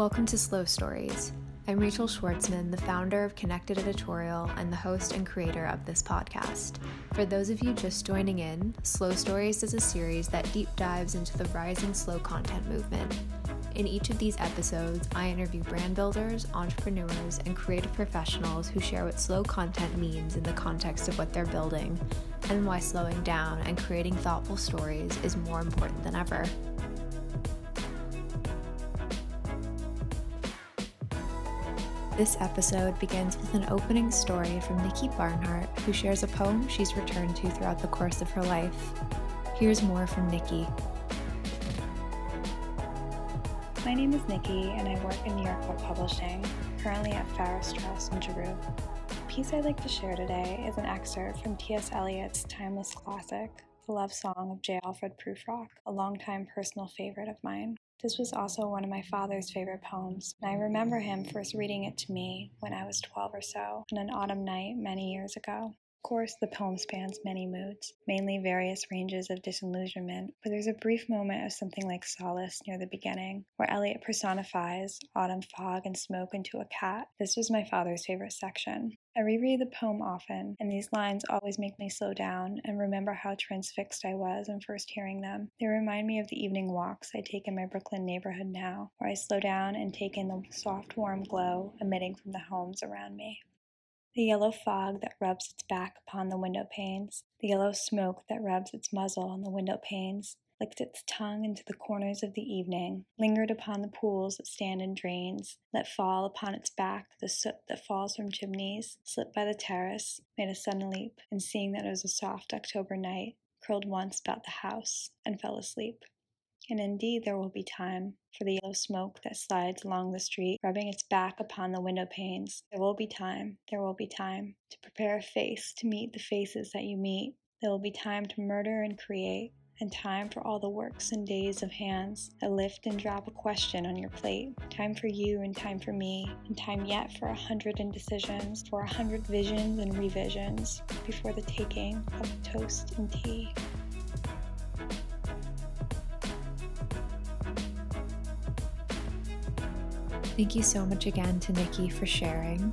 Welcome to Slow Stories. I'm Rachel Schwartzman, the founder of Connected Editorial and the host and creator of this podcast. For those of you just joining in, Slow Stories is a series that deep dives into the rising slow content movement. In each of these episodes, I interview brand builders, entrepreneurs, and creative professionals who share what slow content means in the context of what they're building and why slowing down and creating thoughtful stories is more important than ever. This episode begins with an opening story from Nikki Barnhart, who shares a poem she's returned to throughout the course of her life. Here's more from Nikki. My name is Nikki, and I work in New York Book Publishing, currently at Farrar Straus and Giroux. The piece I'd like to share today is an excerpt from T.S. Eliot's timeless classic, The Love Song of J. Alfred Prufrock, a longtime personal favorite of mine. This was also one of my father's favorite poems, and I remember him first reading it to me when I was 12 or so, on an autumn night many years ago. Of course, the poem spans many moods, mainly various ranges of disillusionment, but there's a brief moment of something like solace near the beginning, where Eliot personifies autumn fog and smoke into a cat. This was my father's favorite section. I reread the poem often, and these lines always make me slow down and remember how transfixed I was on first hearing them. They remind me of the evening walks I take in my Brooklyn neighborhood now, where I slow down and take in the soft, warm glow emitting from the homes around me the yellow fog that rubs its back upon the window panes, the yellow smoke that rubs its muzzle on the window panes, licked its tongue into the corners of the evening, lingered upon the pools that stand in drains, let fall upon its back the soot that falls from chimneys, slipped by the terrace, made a sudden leap, and seeing that it was a soft October night, curled once about the house and fell asleep. And indeed, there will be time for the yellow smoke that slides along the street, rubbing its back upon the window panes. There will be time, there will be time to prepare a face to meet the faces that you meet. There will be time to murder and create, and time for all the works and days of hands that lift and drop a question on your plate. Time for you and time for me, and time yet for a hundred indecisions, for a hundred visions and revisions before the taking of toast and tea. Thank you so much again to Nikki for sharing.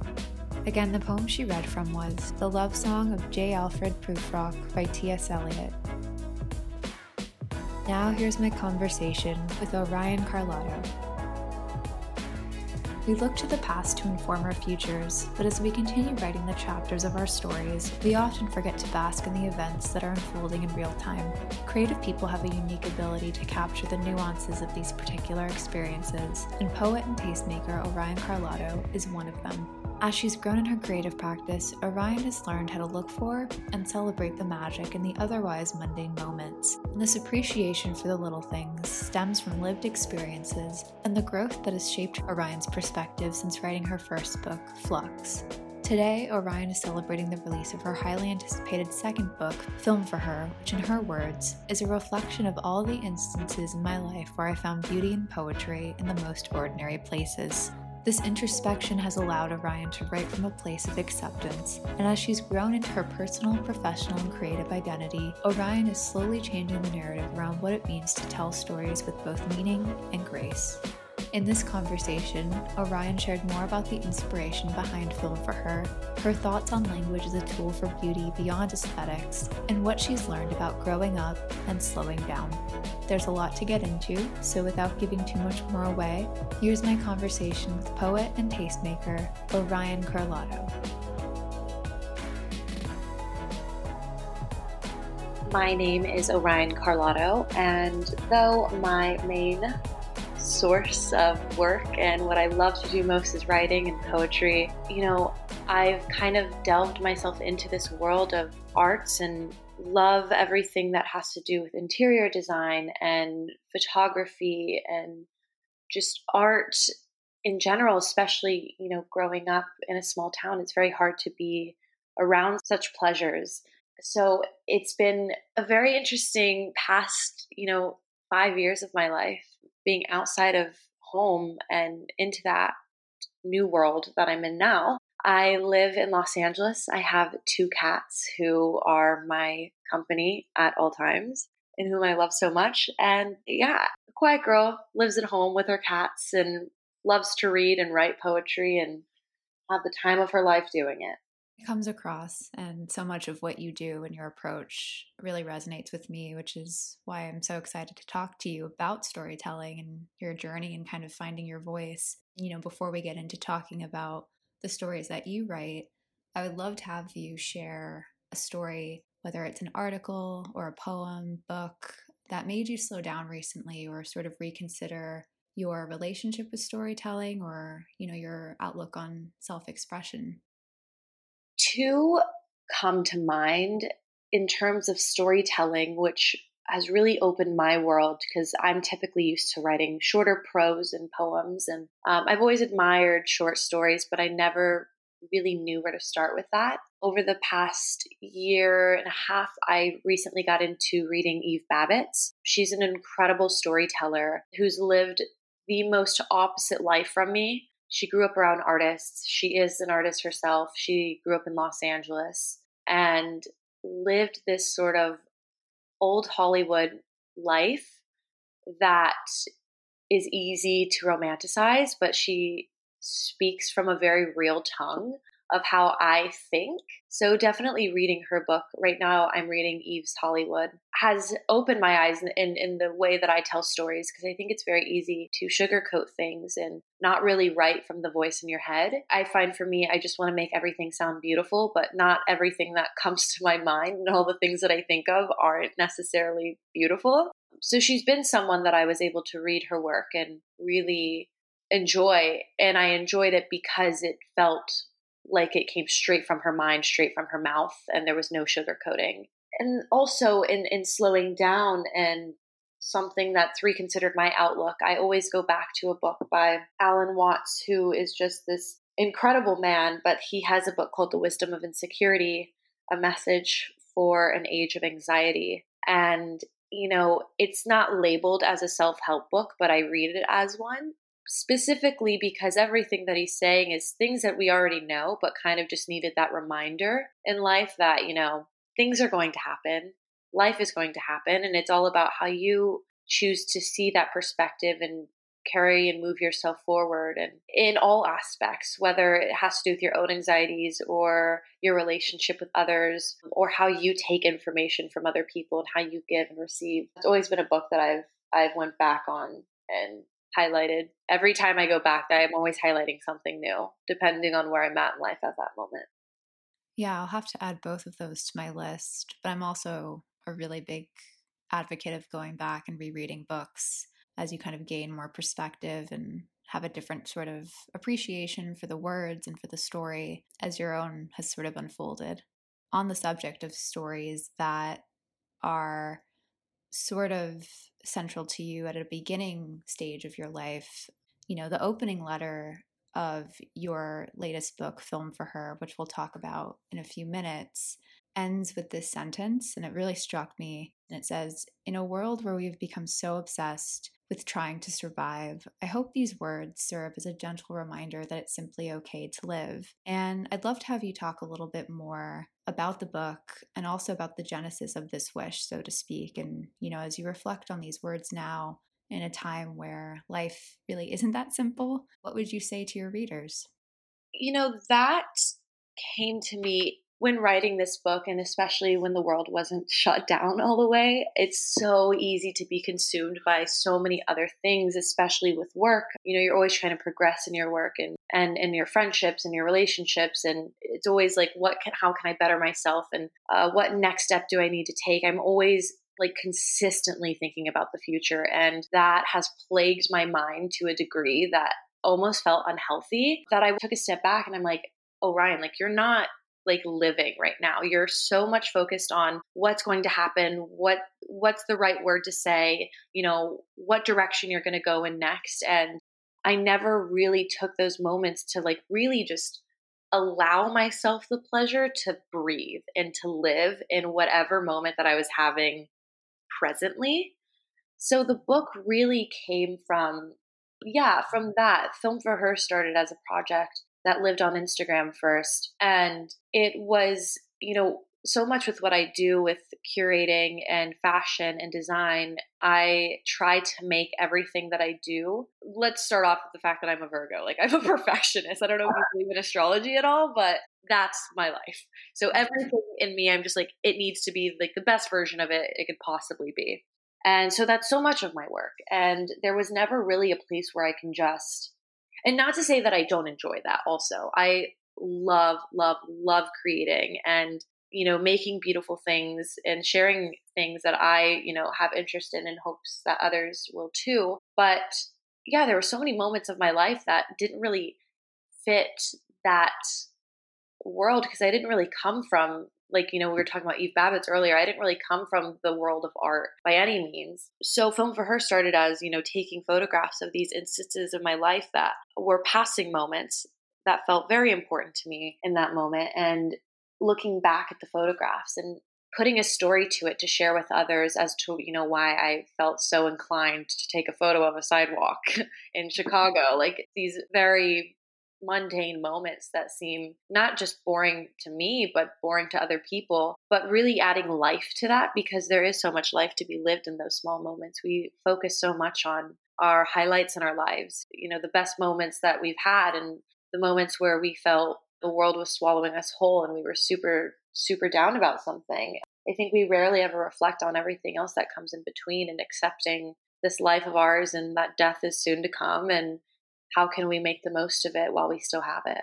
Again, the poem she read from was The Love Song of J. Alfred Prufrock by T.S. Eliot. Now, here's my conversation with Orion Carloto. We look to the past to inform our futures, but as we continue writing the chapters of our stories, we often forget to bask in the events that are unfolding in real time. Creative people have a unique ability to capture the nuances of these particular experiences, and poet and tastemaker Orion Carloto is one of them. As she's grown in her creative practice, Orion has learned how to look for and celebrate the magic in the otherwise mundane moments. And this appreciation for the little things stems from lived experiences and the growth that has shaped Orion's perspective since writing her first book, Flux. Today, Orion is celebrating the release of her highly anticipated second book, Film for Her, which, in her words, is a reflection of all the instances in my life where I found beauty and poetry in the most ordinary places. This introspection has allowed Orion to write from a place of acceptance, and as she's grown into her personal, professional, and creative identity, Orion is slowly changing the narrative around what it means to tell stories with both meaning and grace. In this conversation, Orion shared more about the inspiration behind film for her, her thoughts on language as a tool for beauty beyond aesthetics, and what she's learned about growing up and slowing down. There's a lot to get into, so without giving too much more away, here's my conversation with poet and tastemaker Orion Carloto. My name is Orion Carloto, and though my main source of work and what I love to do most is writing and poetry. You know, I've kind of delved myself into this world of arts and love everything that has to do with interior design and photography and just art in general, especially, you know, growing up in a small town, it's very hard to be around such pleasures. So it's been a very interesting past, you know, five years of my life being outside of home and into that new world that I'm in now. I live in Los Angeles. I have two cats who are my company at all times and whom I love so much. And yeah, quiet girl lives at home with her cats and loves to read and write poetry and have the time of her life doing it. Comes across, and so much of what you do and your approach really resonates with me, which is why I'm so excited to talk to you about storytelling and your journey and kind of finding your voice. You know, before we get into talking about the stories that you write, I would love to have you share a story, whether it's an article or a poem, book, that made you slow down recently or sort of reconsider your relationship with storytelling or, you know, your outlook on self-expression two come to mind in terms of storytelling, which has really opened my world because I'm typically used to writing shorter prose and poems. And um, I've always admired short stories, but I never really knew where to start with that. Over the past year and a half, I recently got into reading Eve Babitz. She's an incredible storyteller who's lived the most opposite life from me she grew up around artists. She is an artist herself. She grew up in Los Angeles and lived this sort of old Hollywood life that is easy to romanticize, but she speaks from a very real tongue of how I think. So definitely reading her book right now. I'm reading Eve's Hollywood has opened my eyes in, in, in the way that I tell stories because I think it's very easy to sugarcoat things and not really write from the voice in your head. I find for me, I just want to make everything sound beautiful, but not everything that comes to my mind and all the things that I think of aren't necessarily beautiful. So she's been someone that I was able to read her work and really enjoy. And I enjoyed it because it felt like it came straight from her mind, straight from her mouth, and there was no sugarcoating. And also in in slowing down and something that's reconsidered my outlook, I always go back to a book by Alan Watts, who is just this incredible man, but he has a book called The Wisdom of Insecurity, a message for an age of anxiety. And you know, it's not labeled as a self help book, but I read it as one specifically because everything that he's saying is things that we already know, but kind of just needed that reminder in life that, you know, things are going to happen, life is going to happen, and it's all about how you choose to see that perspective and carry and move yourself forward and in all aspects whether it has to do with your own anxieties or your relationship with others or how you take information from other people and how you give and receive. It's always been a book that i've i've went back on and highlighted. Every time I go back, I'm always highlighting something new, depending on where I'm at in life at that moment. Yeah, I'll have to add both of those to my list. But I'm also a really big advocate of going back and rereading books as you kind of gain more perspective and have a different sort of appreciation for the words and for the story as your own has sort of unfolded. On the subject of stories that are sort of central to you at a beginning stage of your life. You know, the opening letter of your latest book, Film for Her, which we'll talk about in a few minutes, ends with this sentence, and it really struck me. And it says, In a world where we've become so obsessed with trying to survive, I hope these words serve as a gentle reminder that it's simply okay to live. And I'd love to have you talk a little bit more about the book and also about the genesis of this wish, so to speak. And, you know, as you reflect on these words now, in a time where life really isn't that simple, what would you say to your readers? You know, that came to me when writing this book, and especially when the world wasn't shut down all the way, it's so easy to be consumed by so many other things, especially with work. You know, you're always trying to progress in your work and and in your friendships and your relationships, and it's always like, what can, how can I better myself, and uh, what next step do I need to take? I'm always like consistently thinking about the future, and that has plagued my mind to a degree that almost felt unhealthy. That I took a step back and I'm like, oh Ryan, like you're not like living right now. You're so much focused on what's going to happen, what what's the right word to say, you know, what direction you're going to go in next and I never really took those moments to like really just allow myself the pleasure to breathe and to live in whatever moment that I was having presently. So the book really came from yeah, from that. Film for Her started as a project that lived on Instagram first. And it was, you know, so much with what I do with curating and fashion and design, I try to make everything that I do. Let's start off with the fact that I'm a Virgo. Like, I'm a perfectionist. I don't know if you believe in astrology at all, but that's my life. So, everything in me, I'm just like, it needs to be like the best version of it it could possibly be. And so, that's so much of my work. And there was never really a place where I can just, and not to say that I don't enjoy that also. I love, love, love creating and you know, making beautiful things and sharing things that I, you know, have interest in and hopes that others will too. But yeah, there were so many moments of my life that didn't really fit that world because I didn't really come from like you know we were talking about Eve Babitz earlier I didn't really come from the world of art by any means. So film for her started as you know taking photographs of these instances of my life that were passing moments that felt very important to me in that moment and looking back at the photographs and putting a story to it to share with others as to you know why I felt so inclined to take a photo of a sidewalk in Chicago. Like these very mundane moments that seem not just boring to me but boring to other people but really adding life to that because there is so much life to be lived in those small moments we focus so much on our highlights in our lives you know the best moments that we've had and the moments where we felt the world was swallowing us whole and we were super, super down about something. I think we rarely ever reflect on everything else that comes in between and accepting this life of ours and that death is soon to come and how can we make the most of it while we still have it.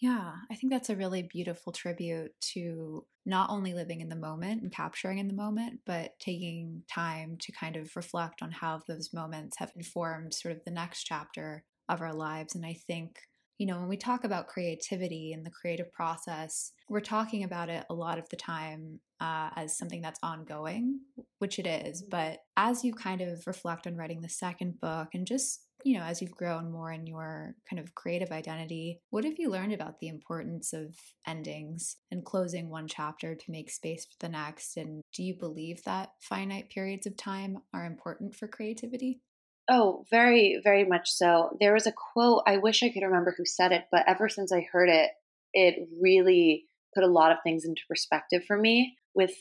Yeah, I think that's a really beautiful tribute to not only living in the moment and capturing in the moment, but taking time to kind of reflect on how those moments have informed sort of the next chapter of our lives. And I think you know, when we talk about creativity and the creative process, we're talking about it a lot of the time uh, as something that's ongoing, which it is. Mm-hmm. But as you kind of reflect on writing the second book and just, you know, as you've grown more in your kind of creative identity, what have you learned about the importance of endings and closing one chapter to make space for the next? And do you believe that finite periods of time are important for creativity? Oh, very, very much so. There was a quote, I wish I could remember who said it, but ever since I heard it, it really put a lot of things into perspective for me with,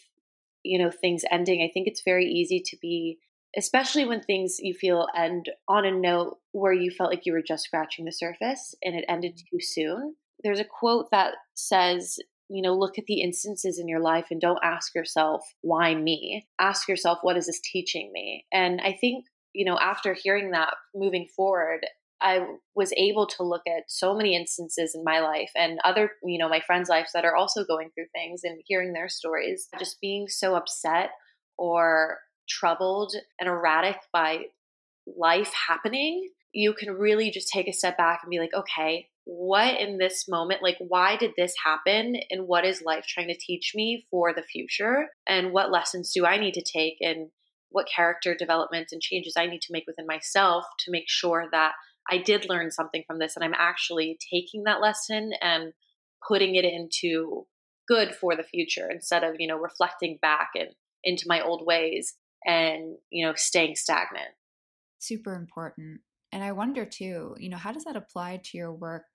you know, things ending. I think it's very easy to be, especially when things you feel end on a note where you felt like you were just scratching the surface and it ended mm-hmm. too soon. There's a quote that says, you know, look at the instances in your life and don't ask yourself, why me? Ask yourself, what is this teaching me? And I think you know, after hearing that moving forward, I was able to look at so many instances in my life and other, you know, my friends' lives that are also going through things and hearing their stories, just being so upset or troubled and erratic by life happening, you can really just take a step back and be like, okay, what in this moment, like, why did this happen? And what is life trying to teach me for the future? And what lessons do I need to take? And what character developments and changes I need to make within myself to make sure that I did learn something from this and I'm actually taking that lesson and putting it into good for the future instead of, you know, reflecting back and into my old ways and, you know, staying stagnant. Super important. And I wonder too, you know, how does that apply to your work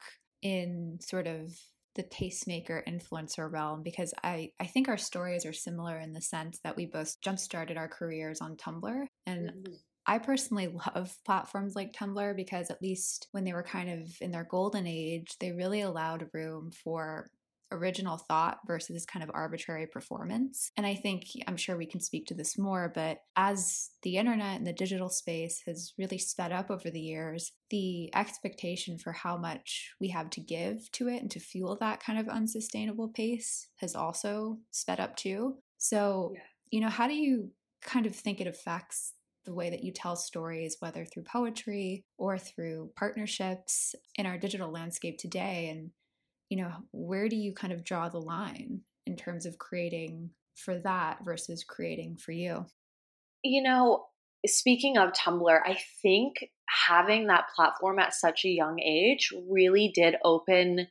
in sort of the tastemaker influencer realm because I, I think our stories are similar in the sense that we both jump started our careers on Tumblr. And mm-hmm. I personally love platforms like Tumblr because, at least when they were kind of in their golden age, they really allowed room for original thought versus kind of arbitrary performance. And I think, I'm sure we can speak to this more, but as the internet and the digital space has really sped up over the years, the expectation for how much we have to give to it and to fuel that kind of unsustainable pace has also sped up too. So, yeah. you know, how do you kind of think it affects the way that you tell stories, whether through poetry or through partnerships in our digital landscape today? And you know, where do you kind of draw the line in terms of creating for that versus creating for you? You know, speaking of Tumblr, I think having that platform at such a young age really did open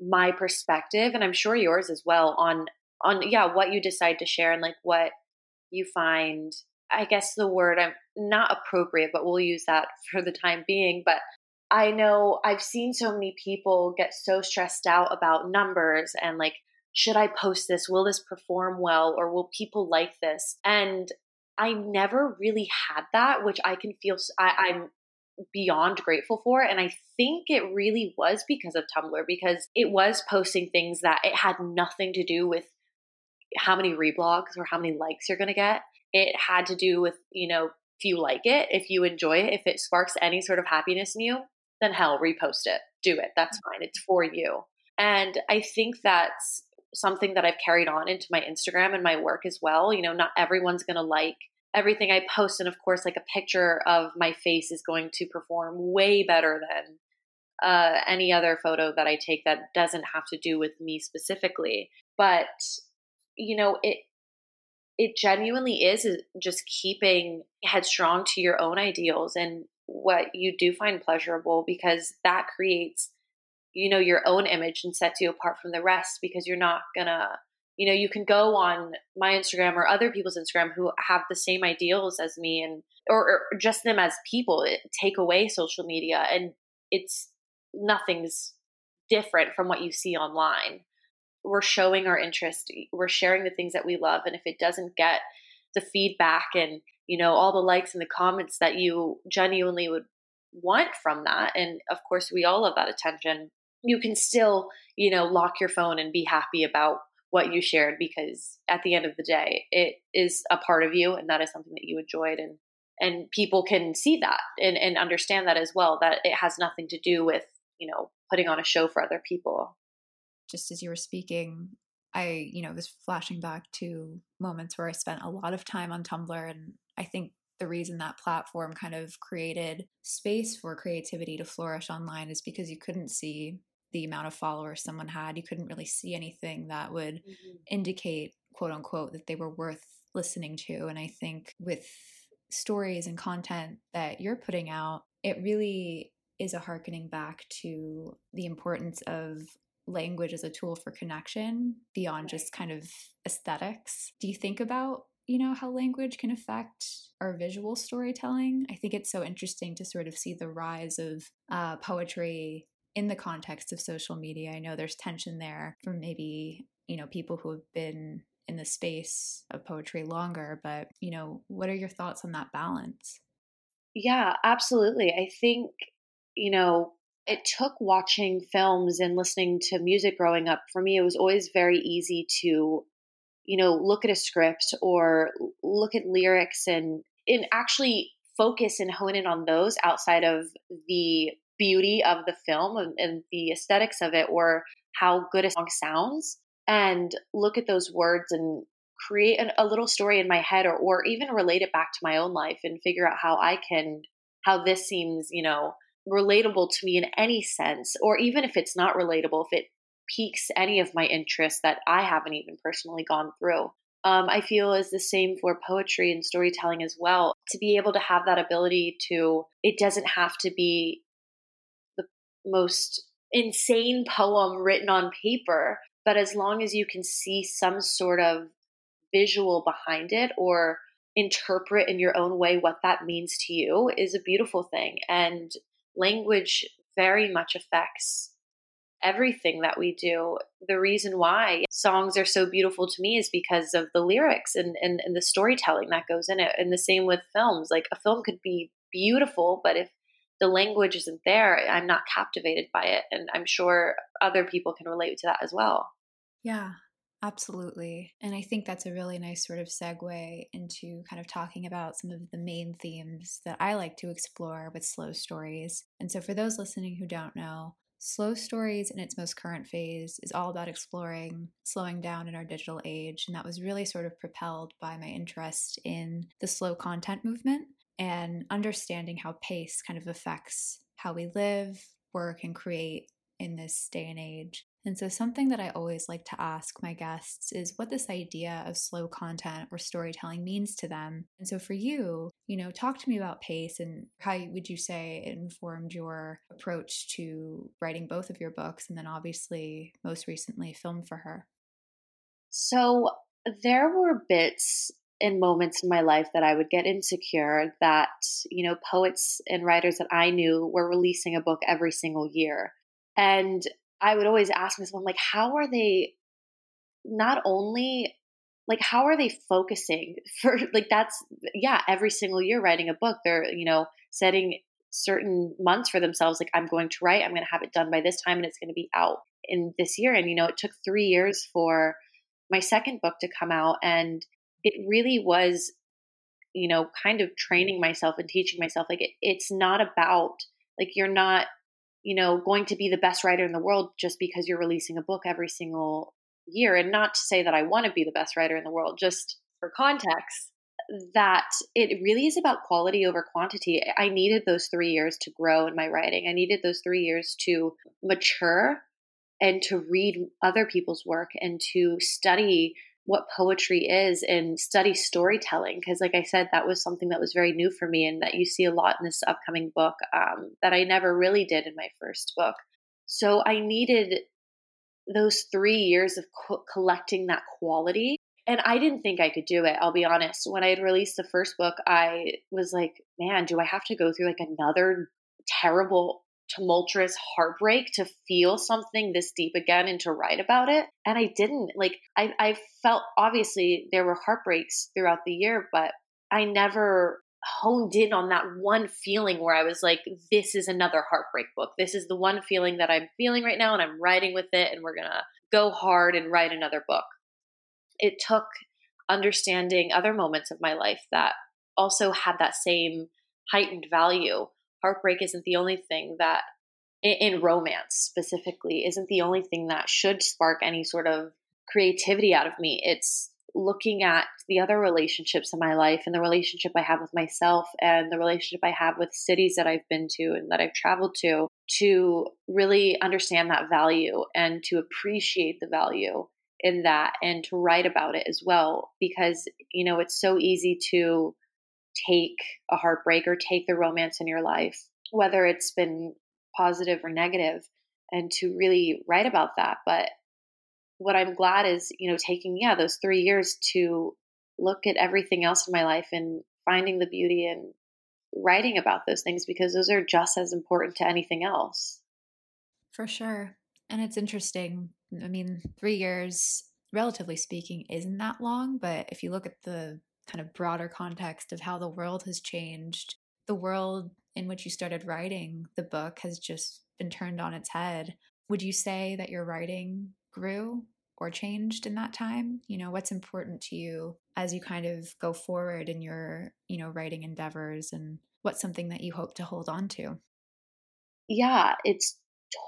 my perspective and I'm sure yours as well on on yeah, what you decide to share and like what you find I guess the word I'm not appropriate, but we'll use that for the time being, but I know I've seen so many people get so stressed out about numbers and like should I post this? Will this perform well? Or will people like this? And I never really had that, which I can feel I, I'm beyond grateful for. And I think it really was because of Tumblr, because it was posting things that it had nothing to do with how many reblogs or how many likes you're going to get. It had to do with, you know, if you like it, if you enjoy it, if it sparks any sort of happiness in you, then hell, repost it. Do it. That's fine. It's for you. And I think that's something that I've carried on into my Instagram and my work as well. You know, not everyone's going to like everything I post. And of course, like a picture of my face is going to perform way better than uh, any other photo that I take that doesn't have to do with me specifically. But, you know, it, it genuinely is just keeping headstrong to your own ideals and what you do find pleasurable because that creates you know your own image and sets you apart from the rest because you're not gonna you know you can go on my instagram or other people's instagram who have the same ideals as me and or, or just them as people eh, take away social media and it's nothing's different from what you see online. We're showing our interest we're sharing the things that we love and if it doesn't get the feedback and you know all the likes and the comments that you genuinely would want from that and of course we all love that attention. You can still you know lock your phone and be happy about what you shared because at the end of the day it is a part of you and that is something that you enjoyed and and people can see that and, and understand that as well that it has nothing to do with you know putting on a show for other people. Just as you were speaking, I, you know, was flashing back to moments where I spent a lot of time on Tumblr. And I think the reason that platform kind of created space for creativity to flourish online is because you couldn't see the amount of followers someone had. You couldn't really see anything that would mm-hmm. indicate, quote unquote, that they were worth listening to. And I think with stories and content that you're putting out, it really is a harkening back to the importance of language as a tool for connection beyond just kind of aesthetics. Do you think about, you know, how language can affect our visual storytelling? I think it's so interesting to sort of see the rise of uh, poetry in the context of social media. I know there's tension there from maybe, you know, people who have been in the space of poetry longer, but, you know, what are your thoughts on that balance? Yeah, absolutely. I think, you know, it took watching films and listening to music growing up. For me, it was always very easy to, you know, look at a script or look at lyrics and and actually focus and hone in on those outside of the beauty of the film and, and the aesthetics of it or how good a song sounds and look at those words and create an, a little story in my head or, or even relate it back to my own life and figure out how I can how this seems, you know, relatable to me in any sense, or even if it's not relatable, if it piques any of my interests that I haven't even personally gone through. Um, I feel is the same for poetry and storytelling as well. To be able to have that ability to, it doesn't have to be the most insane poem written on paper, but as long as you can see some sort of visual behind it or interpret in your own way what that means to you is a beautiful thing. And language very much affects everything that we do. The reason why songs are so beautiful to me is because of the lyrics and, and, and the storytelling that goes in it. And the same with films. Like a film could be beautiful, but if the language isn't there, I'm not captivated by it. And I'm sure other people can relate to that as well. Yeah. Absolutely. And I think that's a really nice sort of segue into kind of talking about some of the main themes that I like to explore with slow stories. And so, for those listening who don't know, Slow Stories in its most current phase is all about exploring slowing down in our digital age. And that was really sort of propelled by my interest in the slow content movement and understanding how pace kind of affects how we live, work, and create in this day and age. And so, something that I always like to ask my guests is what this idea of slow content or storytelling means to them. And so, for you, you know, talk to me about pace and how would you say it informed your approach to writing both of your books and then obviously, most recently, Film for Her? So, there were bits and moments in my life that I would get insecure that, you know, poets and writers that I knew were releasing a book every single year. And I would always ask myself, like, how are they not only like how are they focusing for like that's yeah every single year writing a book they're you know setting certain months for themselves like i'm going to write i'm going to have it done by this time and it's going to be out in this year. And you know it took 3 years for my second book to come out and it really was you know kind of training myself and teaching myself like it, it's not about like you're not you know going to be the best writer in the world just because you're releasing a book every single year and not to say that I want to be the best writer in the world just for context that it really is about quality over quantity. I needed those 3 years to grow in my writing. I needed those 3 years to mature and to read other people's work and to study what poetry is and study storytelling because like i said that was something that was very new for me and that you see a lot in this upcoming book um, that i never really did in my first book. So i needed those three years of co- collecting that quality and i didn't think i could do it i'll be honest. When i had released the first book i was like man do i have to go through like another terrible tumultuous heartbreak to feel something this deep again and to write about it. And I didn't. Like, I, I felt obviously there were heartbreaks throughout the year, but I never honed in on that one feeling where I was like, this is another heartbreak book. This is the one feeling that I'm feeling right now, and I'm writing with it, and we're going to go hard and write another book. It took understanding other moments of my life that also had that same heightened value heartbreak isn't the only thing that in, romance specifically isn't the only thing that should spark any sort of creativity out of me. It's looking at the other relationships in my life and the relationship I have with myself and the relationship I have with cities that I've been to and that I've traveled to to really understand that value and to appreciate the value in that and to write about it as well because you know it's so easy to take a heartbreak or take the romance in your life, whether it's been positive or negative, and to really write about that. But what I'm glad is, you know, taking, yeah, those three years to look at everything else in my life and finding the beauty and writing about those things because those are just as important to anything else. For sure. And it's interesting. I mean, three years, relatively speaking, isn't that long. But if you look at the kind of broader context of how the world has changed, the world in which you started writing the book has just been turned on its head. Would you say that your writing grew or changed in that time? You know, what's important to you as you kind of go forward in your, you know, writing endeavors and what's something that you hope to hold on to? Yeah, it's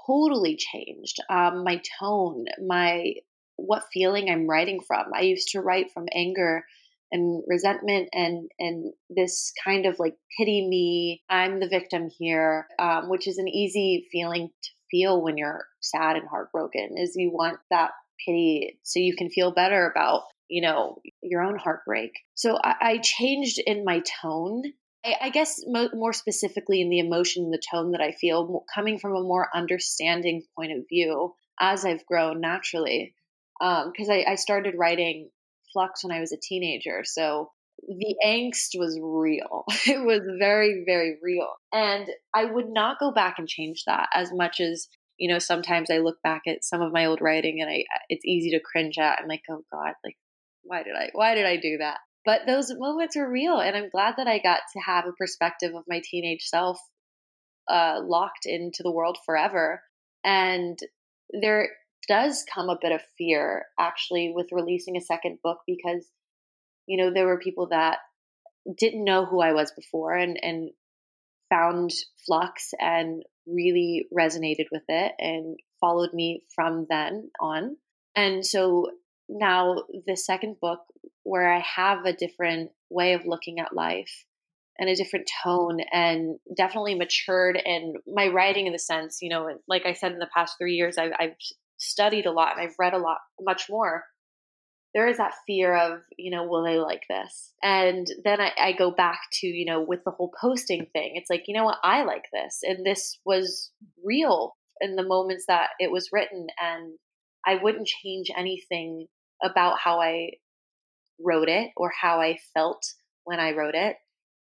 totally changed. Um, my tone, my what feeling I'm writing from. I used to write from anger and resentment and and this kind of like pity me i'm the victim here um, which is an easy feeling to feel when you're sad and heartbroken is you want that pity so you can feel better about you know your own heartbreak. So i, I changed in my tone. I, guess mo- more specifically in the emotion the tone that i feel coming from a more understanding point of view as i've grown naturally because um, I, I started writing flux when I was a teenager. So the angst was real. It was very, very real. And I would not go back and change that as much as, you know, sometimes I look back at some of my old writing and I it's easy to cringe at. I'm like, oh God, like why did I why did I do that? But those moments were real and I'm glad that I got to have a perspective of my teenage self uh, locked into the world forever. And there does come a bit of fear actually with releasing a second book because you know there were people that didn't know who I was before and and found Flux and really resonated with it and followed me from then on. And so now the second book where I have a different way of looking at life and a different tone and definitely matured in my writing in the sense, you know, like I said in the past three years, I've, I've studied a lot and I've read a lot, much more, there is that fear of, you know, will they like this? And then I, I, go back to, you know, with the whole posting thing, it's like, you know what, I like this. And this was real in the moments that it was written. And I wouldn't change anything about how I wrote it or how I felt when I wrote it.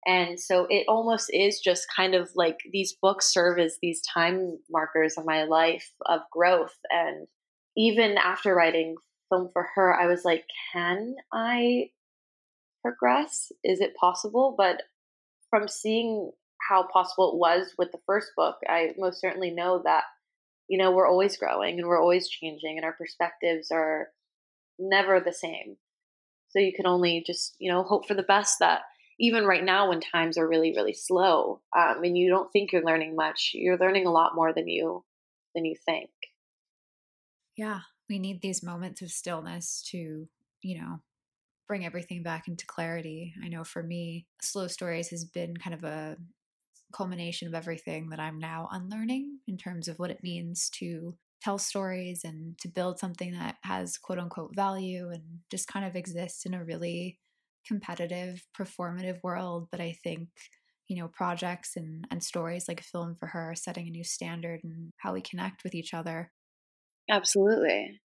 And so it almost is just kind of like these books serve as these time markers of my life of growth. And even after writing film for her, I was like, can I progress? Is it possible? But from seeing how possible it was with the first book, I most certainly know that, you know, we're always growing and we're always changing and our perspectives are never the same. So you can only just, you know, hope for the best that even right now when times are really, really slow, um, and you don't think you're learning much, you're learning a lot more than you than you think. Yeah, we need these moments of stillness to, you know, bring everything back into clarity. I know for me, Slow Stories has been kind of a culmination of everything that I'm now unlearning in terms of what it means to tell stories and to build something that has quote unquote value and just kind of exists in a really competitive, performative world. But I think, you know, projects and, and stories like a film for her are setting a new standard and how we connect with each other. Absolutely.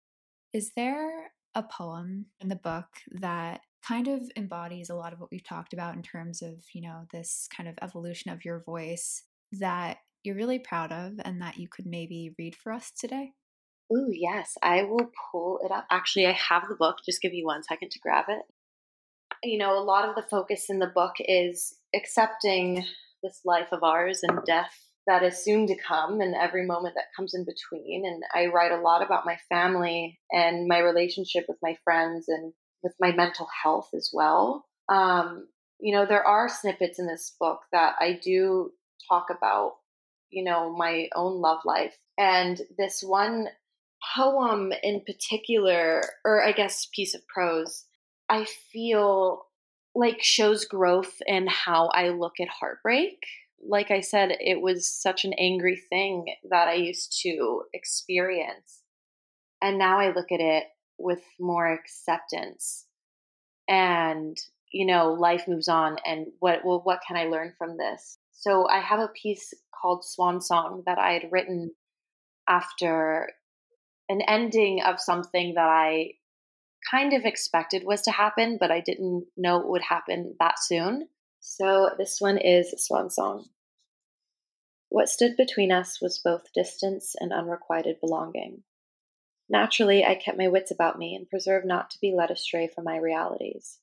Is there a poem in the book that kind of embodies a lot of what we've talked about in terms of, you know, this kind of evolution of your voice that you're really proud of and that you could maybe read for us today? Ooh, yes. I will pull it up. Actually, I have the book. Just give me one second to grab it. You know, a lot of the focus in the book is accepting this life of ours and death that is soon to come and every moment that comes in between. And I write a lot about my family and my relationship with my friends and with my mental health as well. Um, you know, there are snippets in this book that I do talk about, you know, my own love life. And this one poem in particular, or I guess piece of prose, I feel like shows growth in how I look at heartbreak like I said, it was such an angry thing that I used to experience. And now I look at it with more acceptance. And, you know, life moves on and what well, what can I learn from this? So I have a piece called Swan Song that I had written after an ending of something that I kind of expected was to happen, but I didn't know it would happen that soon. So this one is Swan Song. What stood between us was both distance and unrequited belonging. Naturally, I kept my wits about me and preserved not to be led astray from my realities.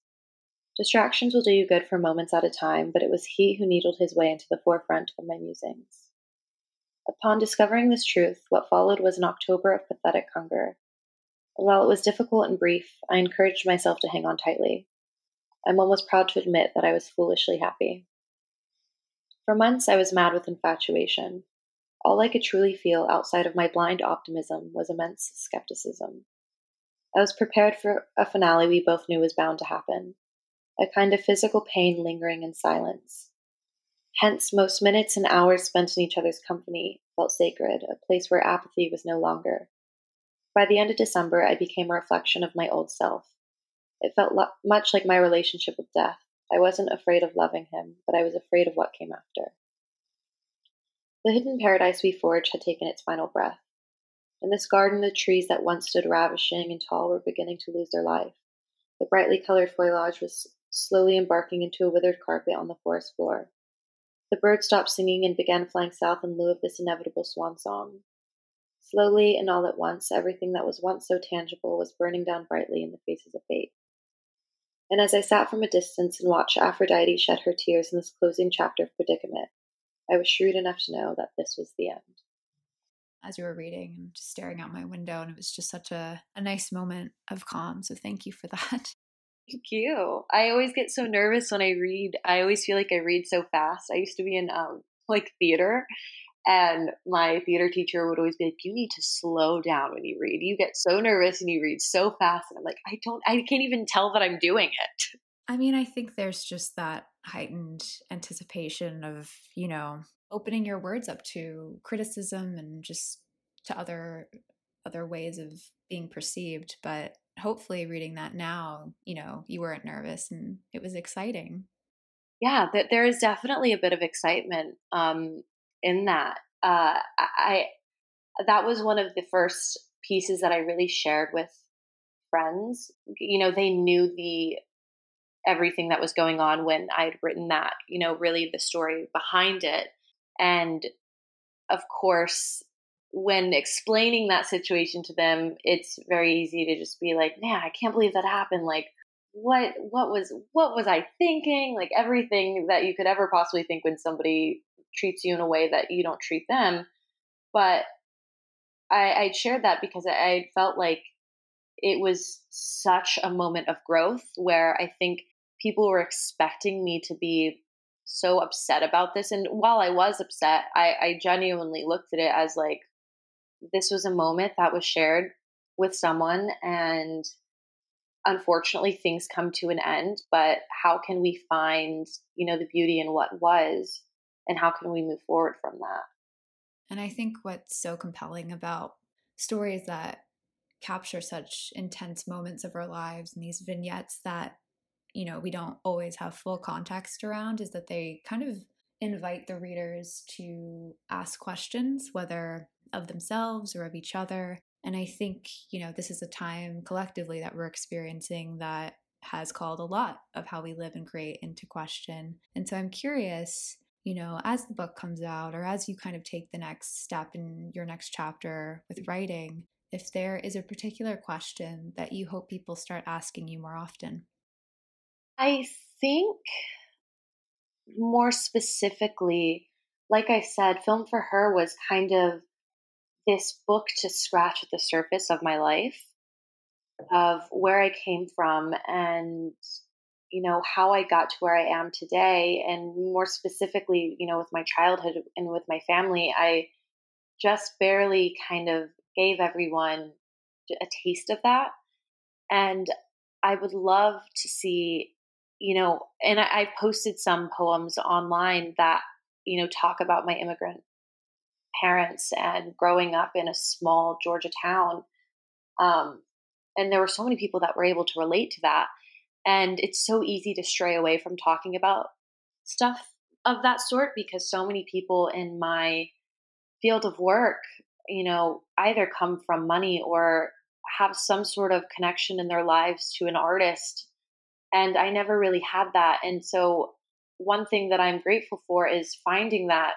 Distractions will do you good for moments at a time, but it was he who needled his way into the forefront of my musings. Upon discovering this truth, what followed was an October of pathetic hunger. While it was difficult and brief, I encouraged myself to hang on tightly. I'm almost proud to admit that I was foolishly happy. For months I was mad with infatuation. All I could truly feel outside of my blind optimism was immense skepticism. I was prepared for a finale we both knew was bound to happen a kind of physical pain lingering in silence. Hence, most minutes and hours spent in each other's company felt sacred, a place where apathy was no longer. By the end of December, I became a reflection of my old self. It felt lo- much like my relationship with death. I wasn't afraid of loving him, but I was afraid of what came after. The hidden paradise we forged had taken its final breath. In this garden, the trees that once stood ravishing and tall were beginning to lose their life. The brightly colored foliage was slowly embarking into a withered carpet on the forest floor. The birds stopped singing and began flying south in lieu of this inevitable swan song. Slowly and all at once, everything that was once so tangible was burning down brightly in the faces of fate. And as I sat from a distance and watched Aphrodite shed her tears in this closing chapter of Predicament, I was shrewd enough to know that this was the end. As you were reading, I'm just staring out my window, and it was just such a, a nice moment of calm. So thank you for that. Thank you. I always get so nervous when I read. I always feel like I read so fast. I used to be in um, like theater, and my theater teacher would always be like, You need to slow down when you read. You get so nervous and you read so fast. And I'm like, I don't, I can't even tell that I'm doing it. I mean, I think there's just that heightened anticipation of, you know, opening your words up to criticism and just to other other ways of being perceived but hopefully reading that now you know you weren't nervous and it was exciting yeah there is definitely a bit of excitement um, in that. Uh, I that was one of the first pieces that I really shared with friends. You know, they knew the everything that was going on when I had written that. You know, really the story behind it, and of course, when explaining that situation to them, it's very easy to just be like, "Man, I can't believe that happened." Like, what what was what was I thinking? Like everything that you could ever possibly think when somebody treats you in a way that you don't treat them. But I, I shared that because I, felt like it was such a moment of growth where I think people were expecting me to be so upset about this. And while I was upset, I, I genuinely looked at it as like this was a moment that was shared with someone and unfortunately things come to an end but how can we find you know the beauty in what was and how can we move forward from that? And i think what's so compelling about stories that capture such intense moments of our lives and these vignettes that you know we don't always have full context around is that they kind of invite the readers to ask questions whether of themselves or of each other. And i think you know this is a time collectively that we're experiencing that has called a lot of how we live and create into question. And so i'm curious you know as the book comes out or as you kind of take the next step in your next chapter with mm-hmm. writing if there is a particular question that you hope people start asking you more often? I think more specifically, like I said, Film for Her was kind of this book to scratch at the surface of my life, of where I came from and you know how I got to where I am today and more specifically, you know, with my childhood and with my family, I just barely kind of gave everyone a taste of that. And I would love to see, you know, and I, have posted some poems online that, you know, talk about my immigrant parents and growing up in a small Georgia town. Um, and there were so many people that were able to relate to that. And it's so easy to stray away from talking about stuff of that sort because so many people in my field of work you know, either come from money or have some sort of connection in their lives to an artist. And I never really had that. And so one thing that I'm grateful for is finding that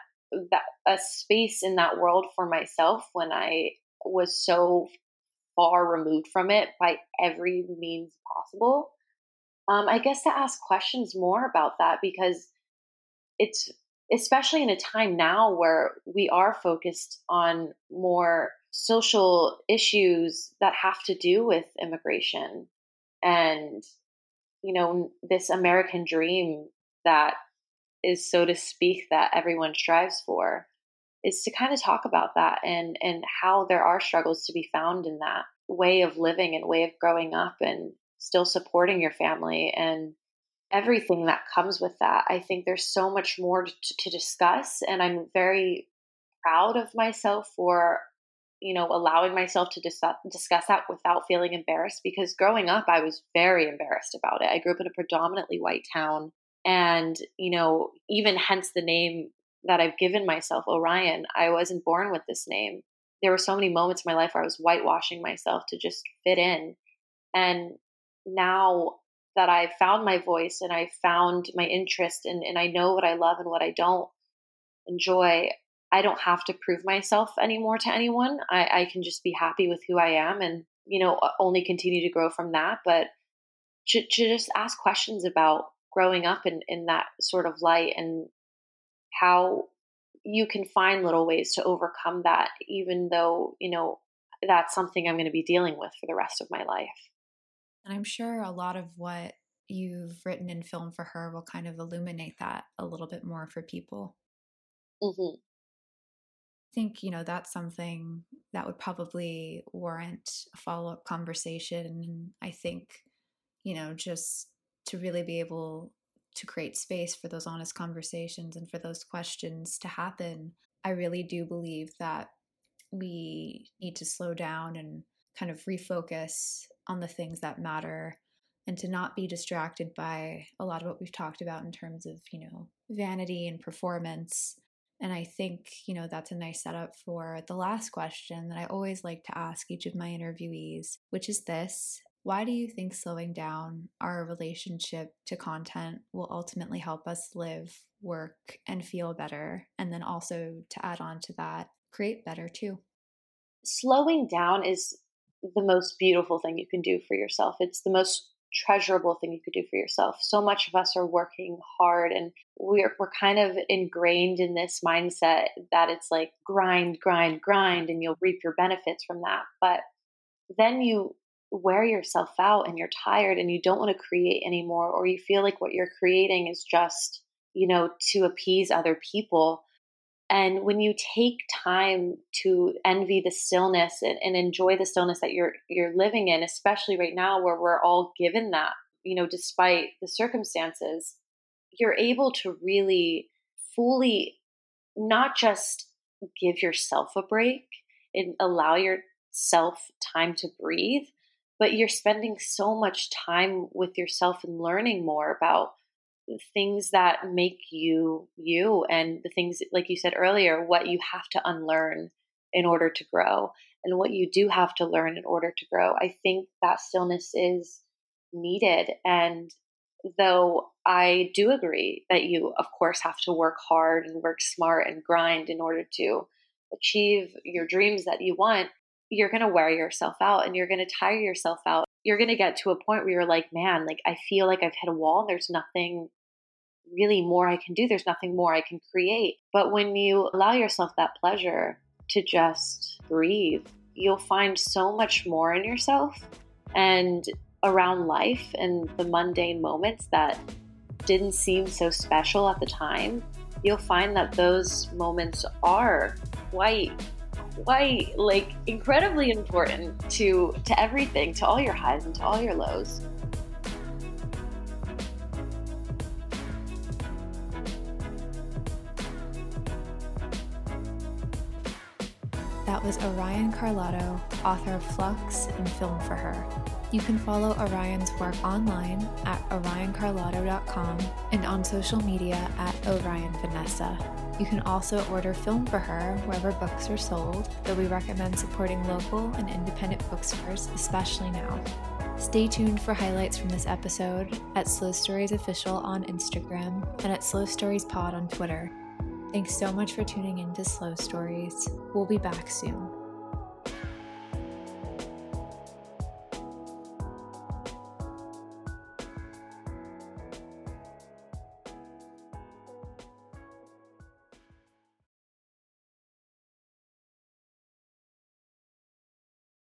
that a space in that world for myself when I was so far removed from it by every means possible. Um, I guess to ask questions more about that because it's especially in a time now where we are focused on more social issues that have to do with immigration and you know this american dream that is so to speak that everyone strives for is to kind of talk about that and and how there are struggles to be found in that way of living and way of growing up and still supporting your family and everything that comes with that. I think there's so much more to, to discuss, and I'm very proud of myself for you know allowing myself to dis- discuss that without feeling embarrassed because growing up i was very embarrassed about it i grew up in a predominantly white town and you know even hence the name that i've given myself orion i wasn't born with this name there were so many moments in my life where i was whitewashing myself to just fit in and now that I found my voice and I found my interest and, and I know what I love and what I don't enjoy, I don't have to prove myself anymore to anyone. I, I can just be happy with who I am and, you know, only continue to grow from that. But to, to just ask questions about growing up in, in that sort of light and how you can find little ways to overcome that, even though, you know, that's something I'm going to be dealing with for the rest of my life. And I'm sure a lot of what you've written in film for her will kind of illuminate that a little bit more for people. Mm-hmm. I think, you know, that's something that would probably warrant a follow up conversation. And I think, you know, just to really be able to create space for those honest conversations and for those questions to happen, I really do believe that we need to slow down and kind of refocus on the things that matter and to not be distracted by a lot of what we've talked about in terms of, you know, vanity and performance. And I think, you know, that's a nice setup for the last question that I always like to ask each of my interviewees, which is this Why do you think slowing down our relationship to content will ultimately help us live, work, and feel better? And then also to add on to that, create better too? slowing down is the most beautiful thing you can do for yourself. It's the most treasurable thing you could do for yourself. So much of us are working hard and we're we're kind of ingrained in this mindset that it's like grind, grind, grind and you'll reap your benefits from that. But then you wear yourself out and you're tired and you don't want to create anymore or you feel like what you're creating is just, you know, to appease other people. And when you take time to envy the stillness and, and, enjoy the stillness that you're you're living in, especially right now where we're all given that, you know, despite the circumstances, you're able to really fully not just give yourself a break and allow yourself time to breathe, but you're spending so much time with yourself and learning more about things that make you you and the things like you said earlier what you have to unlearn in order to grow and what you do have to learn in order to grow. I think that stillness is needed. And though i do agree that you of course have to work hard and work smart and grind in order to achieve your dreams that you want you're going to wear yourself out and you're going to tire yourself out. You're going to get to a point where you're like man like i feel like i've hit a wall. And there's nothing really more I can do. There's nothing more I can create. But when you allow yourself that pleasure to just breathe, you'll find so much more in yourself and around life and the mundane moments that didn't seem so special at the time. You'll find that those moments are quite quite like incredibly important to to everything, to all your highs and to all your lows. Was Orion Carloto, author of Flux and Film for Her. You can follow Orion's work online at orioncarloto.com and on social media at Orion Vanessa. You can also order Film for Her wherever books are sold, though we recommend supporting local and independent bookstores, especially now. Stay tuned for highlights from this episode at Slow Stories Official on Instagram and at Slow Stories Pod on Twitter. Thanks so much for tuning in to Slow Stories. We'll be back soon.